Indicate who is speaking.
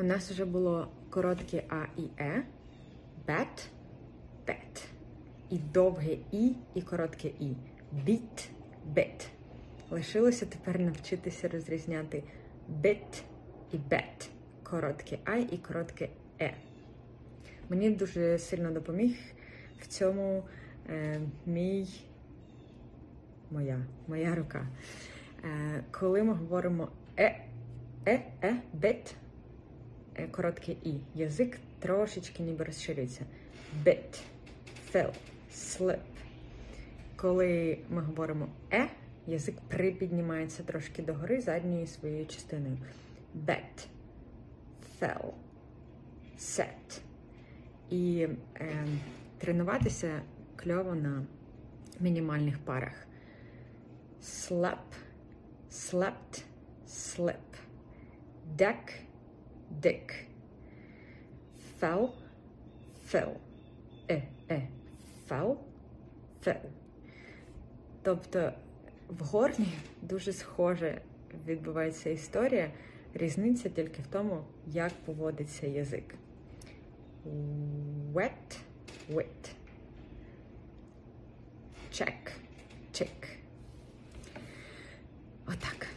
Speaker 1: У нас вже було коротке А і Е, бет, бет. І довге І, і коротке І. Біт, бит. Лишилося тепер навчитися розрізняти бит і бет. Коротке А і коротке Е. Мені дуже сильно допоміг в цьому е, мій моя, моя рука. Е, коли ми говоримо е, е, е, бит, коротке і, язик трошечки ніби розширюється. Bit, fill, slip. Коли ми говоримо е, язик припіднімається трошки догори задньою своєю частиною. Bet, fell, set. І е, тренуватися кльово на мінімальних парах. Slept, slept, slip. Deck, dick. Fell, fill. Е, е, fell, fill. Тобто в горлі дуже схоже відбувається історія. Різниця тільки в тому, як поводиться язик. Wet, wit. Check, chick. Отак.